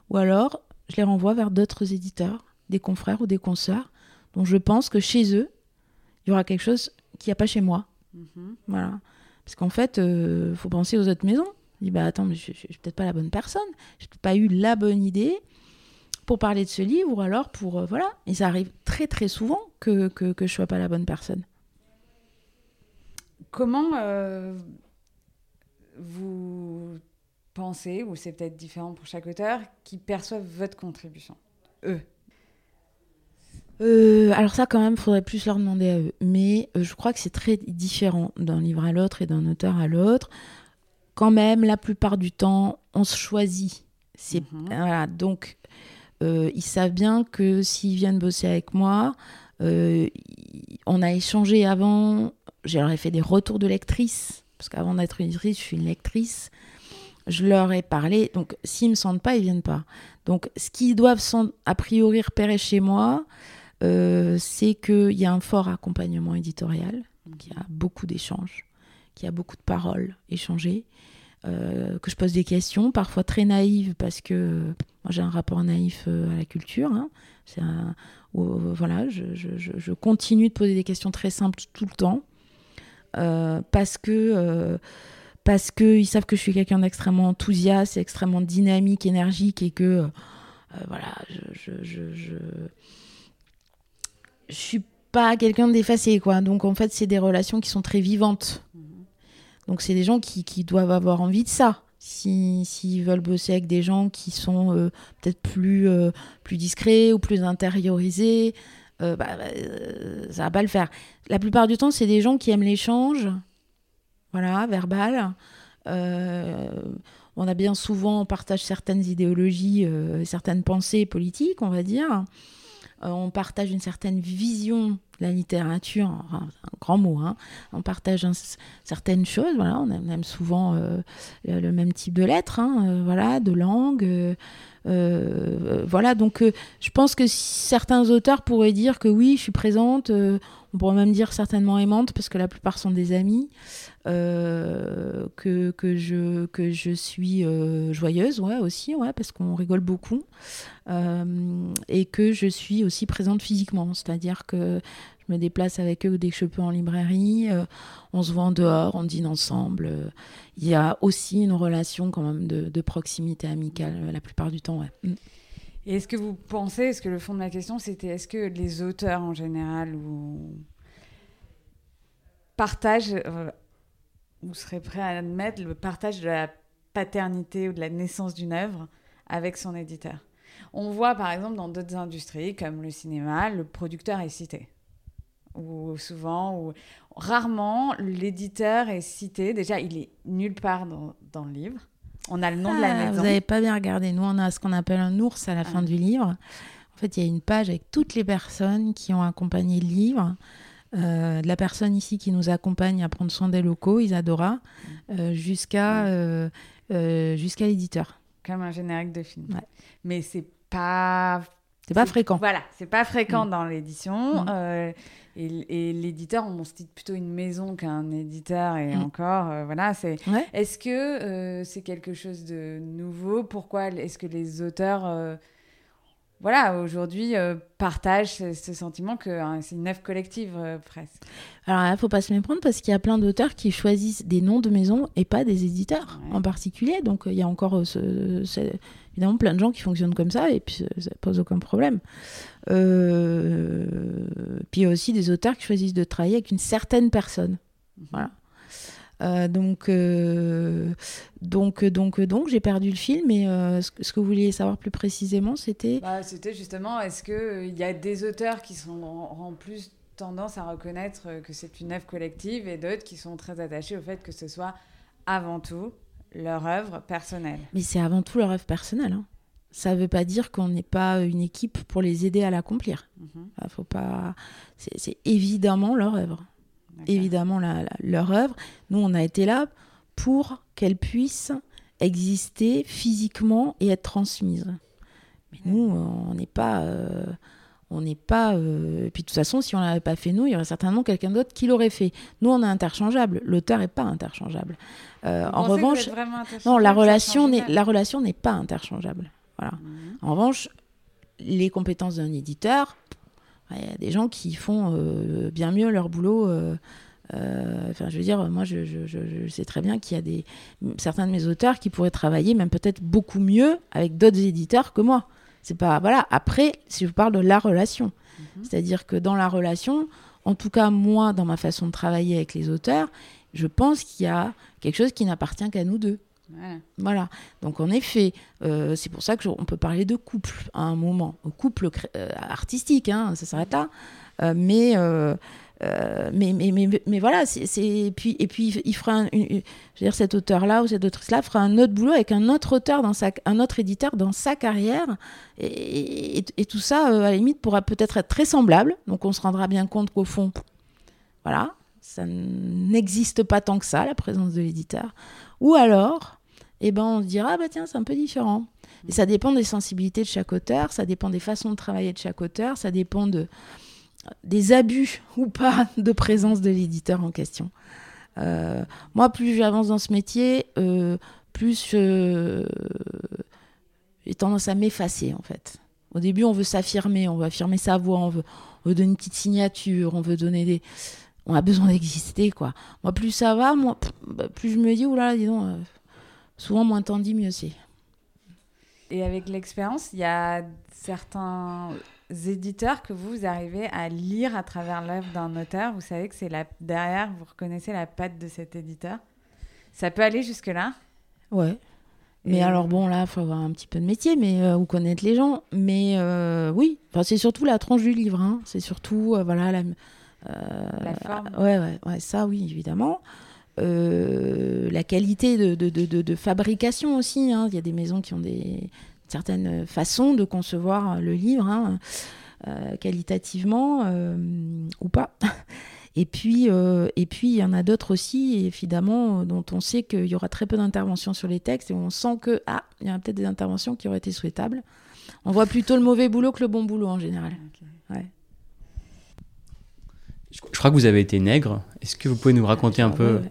Ou alors, je les renvoie vers d'autres éditeurs, des confrères ou des consoeurs, dont je pense que chez eux, il y aura quelque chose qu'il n'y a pas chez moi. Mhm. Voilà. Parce qu'en fait, il faut penser aux autres maisons. Je dis, bah attends, mais je, je, je suis peut-être pas la bonne personne. J'ai peut-être pas eu la bonne idée pour parler de ce livre ou alors pour. euh, voilà. Et ça arrive très très souvent que, que, que je sois pas la bonne personne. Comment euh, vous pensez, ou c'est peut-être différent pour chaque auteur, qui perçoivent votre contribution? Eux. Euh, alors ça, quand même, faudrait plus leur demander à eux. Mais euh, je crois que c'est très différent d'un livre à l'autre et d'un auteur à l'autre. Quand même, la plupart du temps, on se choisit. C'est Mhm. voilà. Donc, euh, ils savent bien que s'ils viennent bosser avec moi, on a échangé avant. Je leur ai fait des retours de lectrices parce qu'avant d'être éditrice, je suis une lectrice. Je leur ai parlé. Donc, s'ils ne me sentent pas, ils viennent pas. Donc, ce qu'ils doivent a priori repérer chez moi, euh, c'est qu'il y a un fort accompagnement éditorial, qu'il y a beaucoup d'échanges, qu'il y a beaucoup de paroles échangées, euh, que je pose des questions, parfois très naïves, parce que moi j'ai un rapport naïf euh, à la culture. Hein. Voilà, je, continue de poser des questions très simples tout le temps, parce que parce qu'ils savent que je suis quelqu'un d'extrêmement enthousiaste, extrêmement dynamique, énergique, et que voilà, je, je je suis pas quelqu'un d'effacé, quoi. Donc en fait, c'est des relations qui sont très vivantes. Donc c'est des gens qui, qui, doivent avoir envie de ça. S'ils si, veulent bosser avec des gens qui sont euh, peut-être plus, euh, plus discrets ou plus intériorisés, euh, bah, bah ça va pas le faire. La plupart du temps, c'est des gens qui aiment l'échange, voilà, verbal. on a bien souvent, on partage certaines idéologies, certaines pensées politiques, on va dire. Euh, on partage une certaine vision de la littérature, un grand mot, hein. on partage certaines choses, voilà, on aime, souvent euh, le, même type de lettres, hein, euh, voilà, de langue. Voilà, donc je pense que certains auteurs pourraient dire que oui, je suis présente, on pourrait même dire certainement aimante, parce que la plupart sont des amis, que, que, je, que je suis joyeuse, ouais, aussi, ouais, parce qu'on rigole beaucoup. Euh, et que je suis aussi présente physiquement, c'est-à-dire que je me déplace avec eux dès que je peux en librairie, euh, on se voit en dehors, on dîne ensemble. Il y a aussi une relation quand même de, proximité amicale euh, la plupart du temps. Mm. Et est-ce que vous pensez, est-ce que le fond de ma question c'était est-ce que les auteurs en général partagent, ou seraient prêts à admettre le partage de la paternité ou de la naissance d'une œuvre avec son éditeur? On voit par exemple dans d'autres industries comme le cinéma, le producteur est cité. Ou souvent, ou rarement, l'éditeur est cité. Déjà, il est nulle part dans, le livre. On a le nom de la ah, maison. Vous n'avez pas bien regardé. Nous, on a ce qu'on appelle un ours à la fin ah. du livre. En fait, il y a une page avec toutes les personnes qui ont accompagné le livre. Euh, de la personne ici qui nous accompagne à prendre soin des locaux, Isadora, mm. euh, jusqu'à euh, jusqu'à l'éditeur. Comme un générique de film. Mais c'est pas c'est pas fréquent. Voilà, c'est pas fréquent mm. dans l'édition. Mm. Euh, et, l'éditeur, on se dit plutôt une maison qu'un éditeur. Et mm. encore, euh, voilà, c'est. Est-ce que euh, c'est quelque chose de nouveau? Pourquoi est-ce que les auteurs voilà, aujourd'hui, euh, partage ce, sentiment que hein, c'est une œuvre collective euh, presque. Alors il ne faut pas se méprendre parce qu'il y a plein d'auteurs qui choisissent des noms de maisons et pas des éditeurs en particulier. Donc il y a encore euh, évidemment plein de gens qui fonctionnent comme ça et puis ça pose aucun problème. puis il y a aussi des auteurs qui choisissent de travailler avec une certaine personne. Mhm. Voilà. Euh, donc, euh, donc, donc, donc, j'ai perdu le fil. Mais euh, ce, que vous vouliez savoir plus précisément, c'était? Bah, c'était justement, est-ce qu'il y a des auteurs qui sont en, plus tendance à reconnaître que c'est une œuvre collective et d'autres qui sont très attachés au fait que ce soit avant tout leur œuvre personnelle? Mais c'est avant tout leur œuvre personnelle. Hein. Ça ne veut pas dire qu'on n'est pas une équipe pour les aider à l'accomplir. Mhm. faut pas. C'est évidemment leur œuvre évidemment leur œuvre. Nous, on a été là pour qu'elle puisse exister physiquement et être transmise. Mais nous, on n'est pas... Euh, on n'est pas. Euh, et puis de toute façon, si on l'avait pas fait nous, il y aurait certainement quelqu'un d'autre qui l'aurait fait. Nous, on est interchangeable. L'auteur n'est pas interchangeable. Euh, en revanche, non, la relation n'est la relation n'est pas interchangeable. Voilà. Mhm. En revanche, les compétences d'un éditeur, il y a des gens qui font euh, bien mieux leur boulot. Euh, euh, enfin, je veux dire, moi, je, sais très bien qu'il y a des, certains de mes auteurs qui pourraient travailler même peut-être beaucoup mieux avec d'autres éditeurs que moi. C'est pas voilà. Après, si je parle de la relation, mhm. c'est-à-dire que dans la relation, en tout cas moi, dans ma façon de travailler avec les auteurs, je pense qu'il y a quelque chose qui n'appartient qu'à nous deux. Voilà. Donc en effet, euh, c'est pour ça qu'on peut parler de couple à un moment, couple euh, artistique, hein, ça s'arrête là. Euh, mais, mais, mais, mais, mais, voilà, c'est puis et puis il fera, je veux dire cet auteur-là ou cette autrice-là fera un autre boulot avec un autre auteur dans un autre éditeur dans sa carrière, et, et, tout ça à la limite pourra peut-être être très semblable. Donc on se rendra bien compte qu'au fond, voilà, ça n'existe pas tant que ça, la présence de l'éditeur. Ou alors, eh ben, on se dira, ah bah tiens, c'est un peu différent. Et ça dépend des sensibilités de chaque auteur, ça dépend des façons de travailler de chaque auteur, ça dépend de, des abus *laughs* ou pas de présence de l'éditeur en question. Euh, moi, plus j'avance dans ce métier, euh, plus j'ai tendance à m'effacer en fait. Au début, on veut s'affirmer, on veut affirmer sa voix, on veut, on veut donner une petite signature, on veut donner des. On a besoin d'exister, quoi. Moi, plus ça va, moi, bah, plus je me dis, oula, dis donc, euh, souvent moins t'en dis, mieux c'est. Et avec l'expérience, il y a certains éditeurs que vous arrivez à lire à travers l'œuvre d'un auteur. Vous savez que c'est la... derrière, vous reconnaissez la patte de cet éditeur. Ça peut aller jusque-là? Ouais. Mais alors bon, là, il faut avoir un petit peu de métier, mais euh, ou connaître les gens. Mais euh, oui, enfin, c'est surtout la tranche du livre. Hein. C'est surtout euh, voilà la, la forme. Ouais, ouais, ouais, ça oui, évidemment. La qualité de, de, de, de fabrication aussi. Hein. Il y a des maisons qui ont des certaines façons de concevoir le livre, hein, qualitativement ou pas. Et puis, euh, et puis, il y en a d'autres aussi, évidemment, dont on sait qu'il y aura très peu d'interventions sur les textes et on sent que, ah, il y a peut-être des interventions qui auraient été souhaitables. On voit plutôt le mauvais boulot que le bon boulot en général. Ouais. Je, crois que vous avez été nègre. Est-ce que vous pouvez nous raconter un peu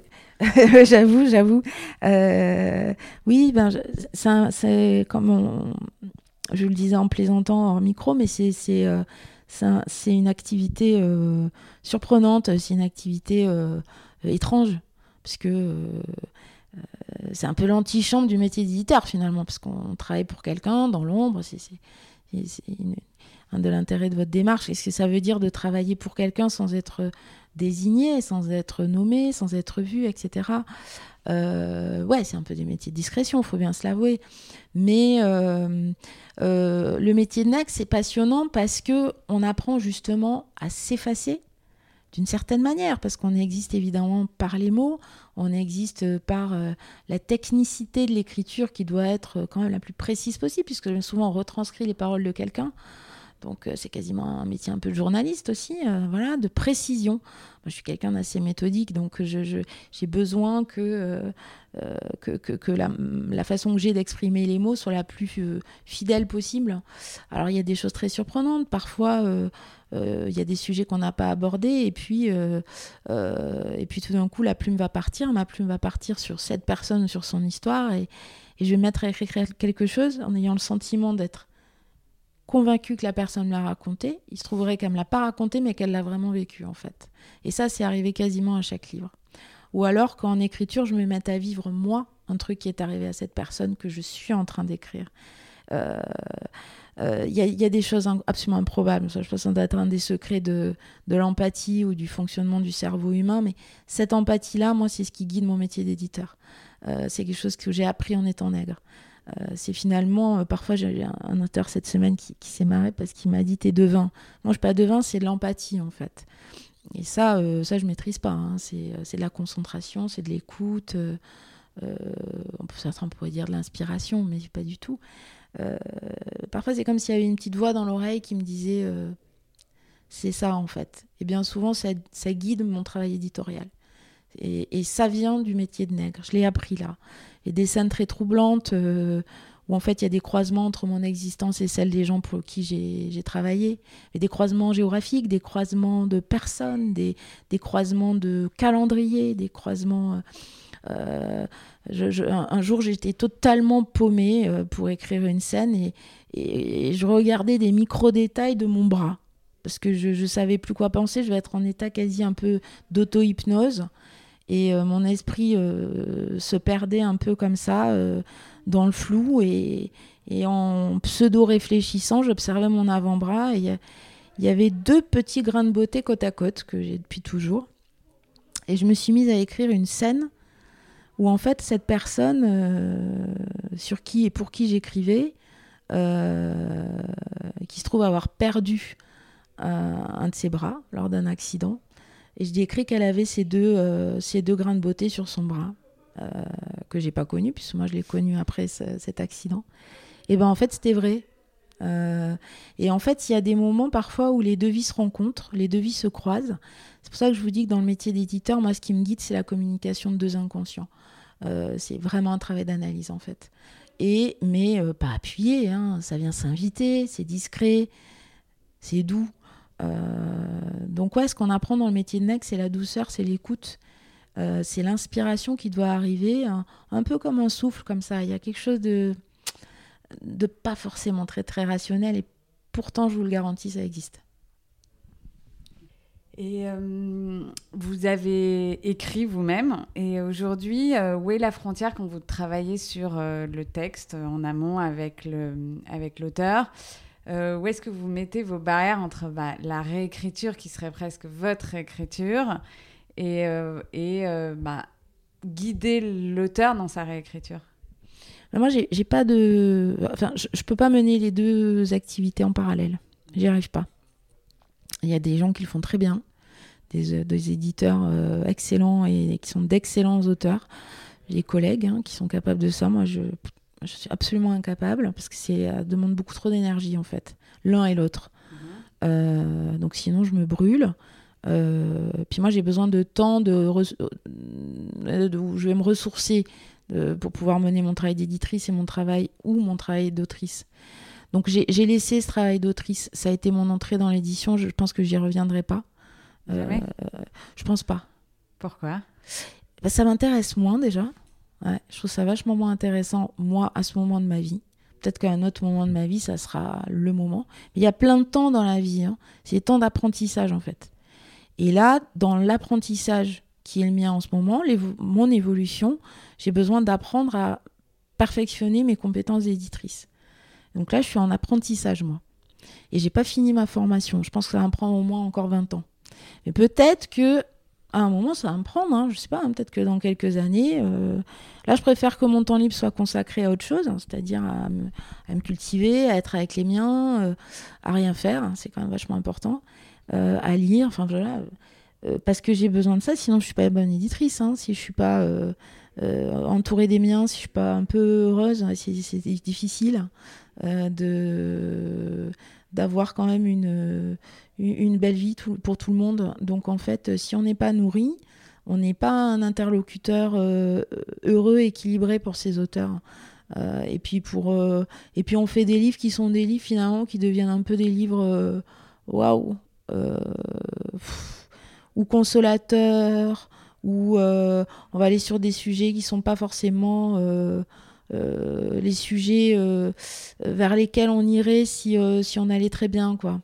*laughs* J'avoue, j'avoue. Euh, oui, ben, c'est comme je le disais en plaisantant en micro, mais c'est euh, c'est une activité euh, surprenante, c'est une activité euh, étrange, parce que c'est un peu l'antichambre du métier d'éditeur finalement, parce qu'on travaille pour quelqu'un dans l'ombre, c'est un de l'intérêt de votre démarche. Qu'est-ce que ça veut dire de travailler pour quelqu'un sans être désigné, sans être nommé, sans être vu, etc. Euh, ouais, c'est un peu des métiers de discrétion, faut bien se l'avouer. Mais euh, euh, le métier de nec, c'est passionnant parce que on apprend justement à s'effacer d'une certaine manière, parce qu'on existe évidemment par les mots, on existe par la technicité de l'écriture qui doit être quand même la plus précise possible, puisque souvent on retranscrit les paroles de quelqu'un. Donc c'est quasiment un métier un peu de journaliste aussi, voilà, de précision je suis quelqu'un d'assez méthodique, donc j'ai besoin que, euh, euh, que, la, façon que j'ai d'exprimer les mots soit la plus euh, fidèle possible. Alors, il y a des choses très surprenantes. Parfois, il y a des sujets qu'on n'a pas abordés, et puis, et puis tout d'un coup, la plume va partir. Ma plume va partir sur cette personne, sur son histoire, et, et je vais mettre à écrire quelque chose en ayant le sentiment d'être convaincu que la personne l'a raconté, il se trouverait qu'elle me l'a pas raconté, mais qu'elle l'a vraiment vécu en fait. Et ça, c'est arrivé quasiment à chaque livre. Ou alors qu'en écriture, je me mette à vivre moi un truc qui est arrivé à cette personne que je suis en train d'écrire. Il euh, euh, y, a des choses absolument improbables. Je pense ça être un des secrets de, de l'empathie ou du fonctionnement du cerveau humain. Mais cette empathie-là, moi, c'est ce qui guide mon métier d'éditeur. Euh, c'est quelque chose que j'ai appris en étant nègre. Euh, c'est finalement, euh, parfois j'ai un, auteur cette semaine qui, s'est marré parce qu'il m'a dit t'es devin. Moi je suis pas devin, c'est de l'empathie en fait. Et ça, euh, ça je maîtrise pas. Hein. C'est de la concentration, c'est de l'écoute. Euh, certains pourraient dire de l'inspiration, mais pas du tout. parfois c'est comme s'il y avait une petite voix dans l'oreille qui me disait c'est ça en fait. Et bien souvent ça guide mon travail éditorial. Et, ça vient du métier de nègre. Je l'ai appris là et des scènes très troublantes euh, où en fait il y a des croisements entre mon existence et celle des gens pour qui j'ai travaillé, et des croisements géographiques, des croisements de personnes, des, des croisements de calendrier, des croisements... Euh, je, un, jour j'étais totalement paumée euh, pour écrire une scène et, et, je regardais des micro-détails de mon bras parce que je ne savais plus quoi penser, je vais être en état quasi un peu d'auto-hypnose. Et euh, mon esprit euh, se perdait un peu comme ça, euh, dans le flou. Et, en pseudo-réfléchissant, j'observais mon avant-bras. Et il y avait deux petits grains de beauté côte à côte que j'ai depuis toujours. Et je me suis mise à écrire une scène où en fait cette personne sur qui et pour qui j'écrivais, qui se trouve avoir perdu un de ses bras lors d'un accident, et je décris qu'elle avait ces deux, euh, ces deux grains de beauté sur son bras, euh, que j'ai pas connu, puisque moi je l'ai connu après cet accident. Et ben en fait, c'était vrai. et en fait, il y a des moments parfois où les deux vies se rencontrent, les deux vies se croisent. C'est pour ça que je vous dis que dans le métier d'éditeur, moi, ce qui me guide, c'est la communication de deux inconscients. c'est vraiment un travail d'analyse, en fait. Et, mais pas appuyé, hein, ça vient s'inviter, c'est discret, c'est doux. Euh, donc ouais, ce qu'on apprend dans le métier de mec, c'est la douceur, c'est l'écoute, euh, c'est l'inspiration qui doit arriver, un, peu comme un souffle comme ça. Il y a quelque chose de, de pas forcément très très rationnel et pourtant, je vous le garantis, ça existe. Et euh, vous avez écrit vous-même. Et aujourd'hui, où est la frontière quand vous travaillez sur le texte en amont avec l'auteur avec euh, où est-ce que vous mettez vos barrières entre bah, la réécriture qui serait presque votre réécriture et, euh, euh, bah, guider l'auteur dans sa réécriture? Moi, j'ai pas de. Enfin, je, ne peux pas mener les deux activités en parallèle. J'y arrive pas. Il y a des gens qui le font très bien, des, éditeurs excellents et, qui sont d'excellents auteurs. Des collègues hein, qui sont capables de ça. Moi, je je suis absolument incapable parce que ça demande beaucoup trop d'énergie en fait, l'un et l'autre. Mhm. Euh, donc sinon je me brûle. Euh, puis moi j'ai besoin de temps de, euh, de, où je vais me ressourcer pour pouvoir mener mon travail d'éditrice et mon travail ou mon travail d'autrice. Donc j'ai laissé ce travail d'autrice. Ça a été mon entrée dans l'édition. Je pense que j'y reviendrai pas. je pense pas. Pourquoi? Bah, Ça m'intéresse moins déjà je trouve ça vachement moins intéressant, moi, à ce moment de ma vie. Peut-être qu'à un autre moment de ma vie, ça sera le moment. Il y a plein de temps dans la vie. Hein. C'est temps d'apprentissage, en fait. Et là, dans l'apprentissage qui est le mien en ce moment, mon évolution, j'ai besoin d'apprendre à perfectionner mes compétences d'éditrice. Donc là, je suis en apprentissage, moi. Et j'ai pas fini ma formation. Je pense que ça va me au moins encore 20 ans. Mais peut-être que à un moment, ça va me prendre. Hein, je sais pas, hein, peut-être que dans quelques années. Euh, là, je préfère que mon temps libre soit consacré à autre chose, hein, c'est-à-dire à, me cultiver, à être avec les miens, euh, à rien faire. c'est quand même vachement important. Euh, à lire, enfin voilà. parce que j'ai besoin de ça, sinon je suis pas bonne éditrice. si je suis pas entourée des miens, si je suis pas un peu heureuse, c'est difficile de d'avoir quand même une une belle vie pour tout le monde. Donc en fait, si on n'est pas nourri, on n'est pas un interlocuteur euh, heureux, équilibré pour ses auteurs. Euh, et puis pour euh, et puis on fait des livres qui sont des livres finalement qui deviennent un peu des livres waouh ou consolateurs ou on va aller sur des sujets qui sont pas forcément les sujets vers lesquels on irait si, si on allait très bien quoi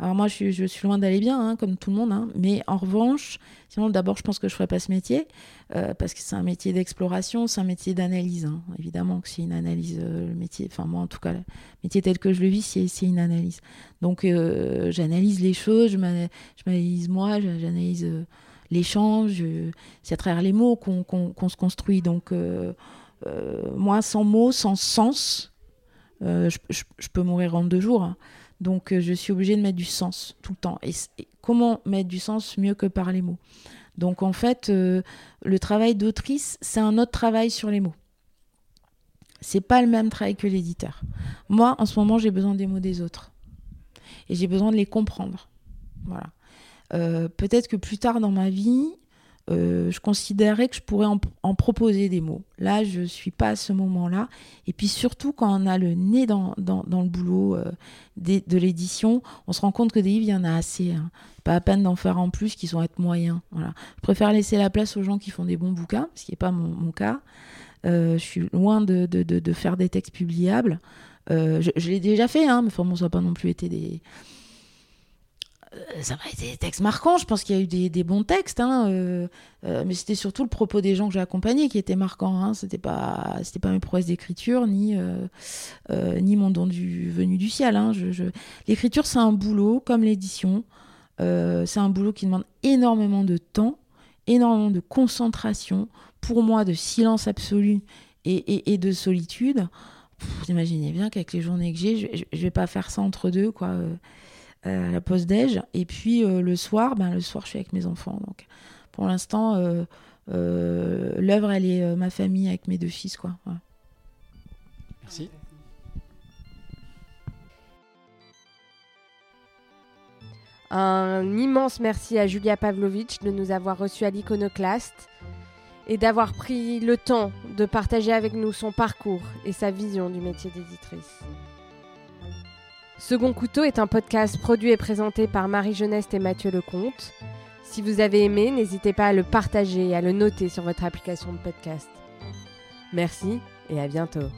alors moi, je, suis loin d'aller bien, hein, comme tout le monde, hein. mais en revanche, sinon d'abord, je pense que je ne ferais pas ce métier, euh, parce que c'est un métier d'exploration, c'est un métier d'analyse. Hein. Évidemment que c'est une analyse, euh, le métier, enfin moi en tout cas, le métier tel que je le vis, c'est une analyse. Donc euh, j'analyse les choses, je m'analyse moi, j'analyse l'échange, c'est à travers les mots qu'on se construit. Donc moi, sans mots, sans sens, je, peux mourir en deux jours. Donc euh, je suis obligée de mettre du sens tout le temps. Et, comment mettre du sens mieux que par les mots? Donc en fait, euh, le travail d'autrice, c'est un autre travail sur les mots. C'est pas le même travail que l'éditeur. Moi, en ce moment, j'ai besoin des mots des autres. Et j'ai besoin de les comprendre. Voilà. Euh, peut-être que plus tard dans ma vie, euh, je considérais que je pourrais en, proposer des mots. Là, je ne suis pas à ce moment-là. Et puis surtout, quand on a le nez dans, le boulot euh, de l'édition, on se rend compte que des livres, il y en a assez. Hein. Pas à peine d'en faire en plus qui sont être moyens. Je préfère laisser la place aux gens qui font des bons bouquins, ce qui n'est pas mon, cas. Euh, je suis loin de, faire des textes publiables. je, l'ai déjà fait, hein, mais bon, ça n'a pas non plus été des ça m'a été des textes marquants. Je pense qu'il y a eu des, bons textes, hein, euh, euh, mais c'était surtout le propos des gens que j'ai accompagnés qui était marquant. Hein. C'était pas, c'était pas mes prouesses d'écriture ni ni mon don du venu du ciel. Hein. L'écriture, c'est un boulot comme l'édition. c'est un boulot qui demande énormément de temps, énormément de concentration. Pour moi, de silence absolu et, et, de solitude. vous imaginez bien qu'avec les journées que j'ai, je, je, vais pas faire ça entre deux, quoi la pause déj. Et puis euh, le soir, ben, le soir, je suis avec mes enfants. Donc pour l'instant, euh, euh, l'œuvre, elle est ma famille avec mes deux fils. Quoi. Merci. Un immense merci à Julia Pavlovitch de nous avoir reçus à l'Iconoclaste et d'avoir pris le temps de partager avec nous son parcours et sa vision du métier d'éditrice. Second Couteau est un podcast produit et présenté par Marie Geneste et Mathieu Lecomte. Si vous avez aimé, n'hésitez pas à le partager et à le noter sur votre application de podcast. Merci et à bientôt.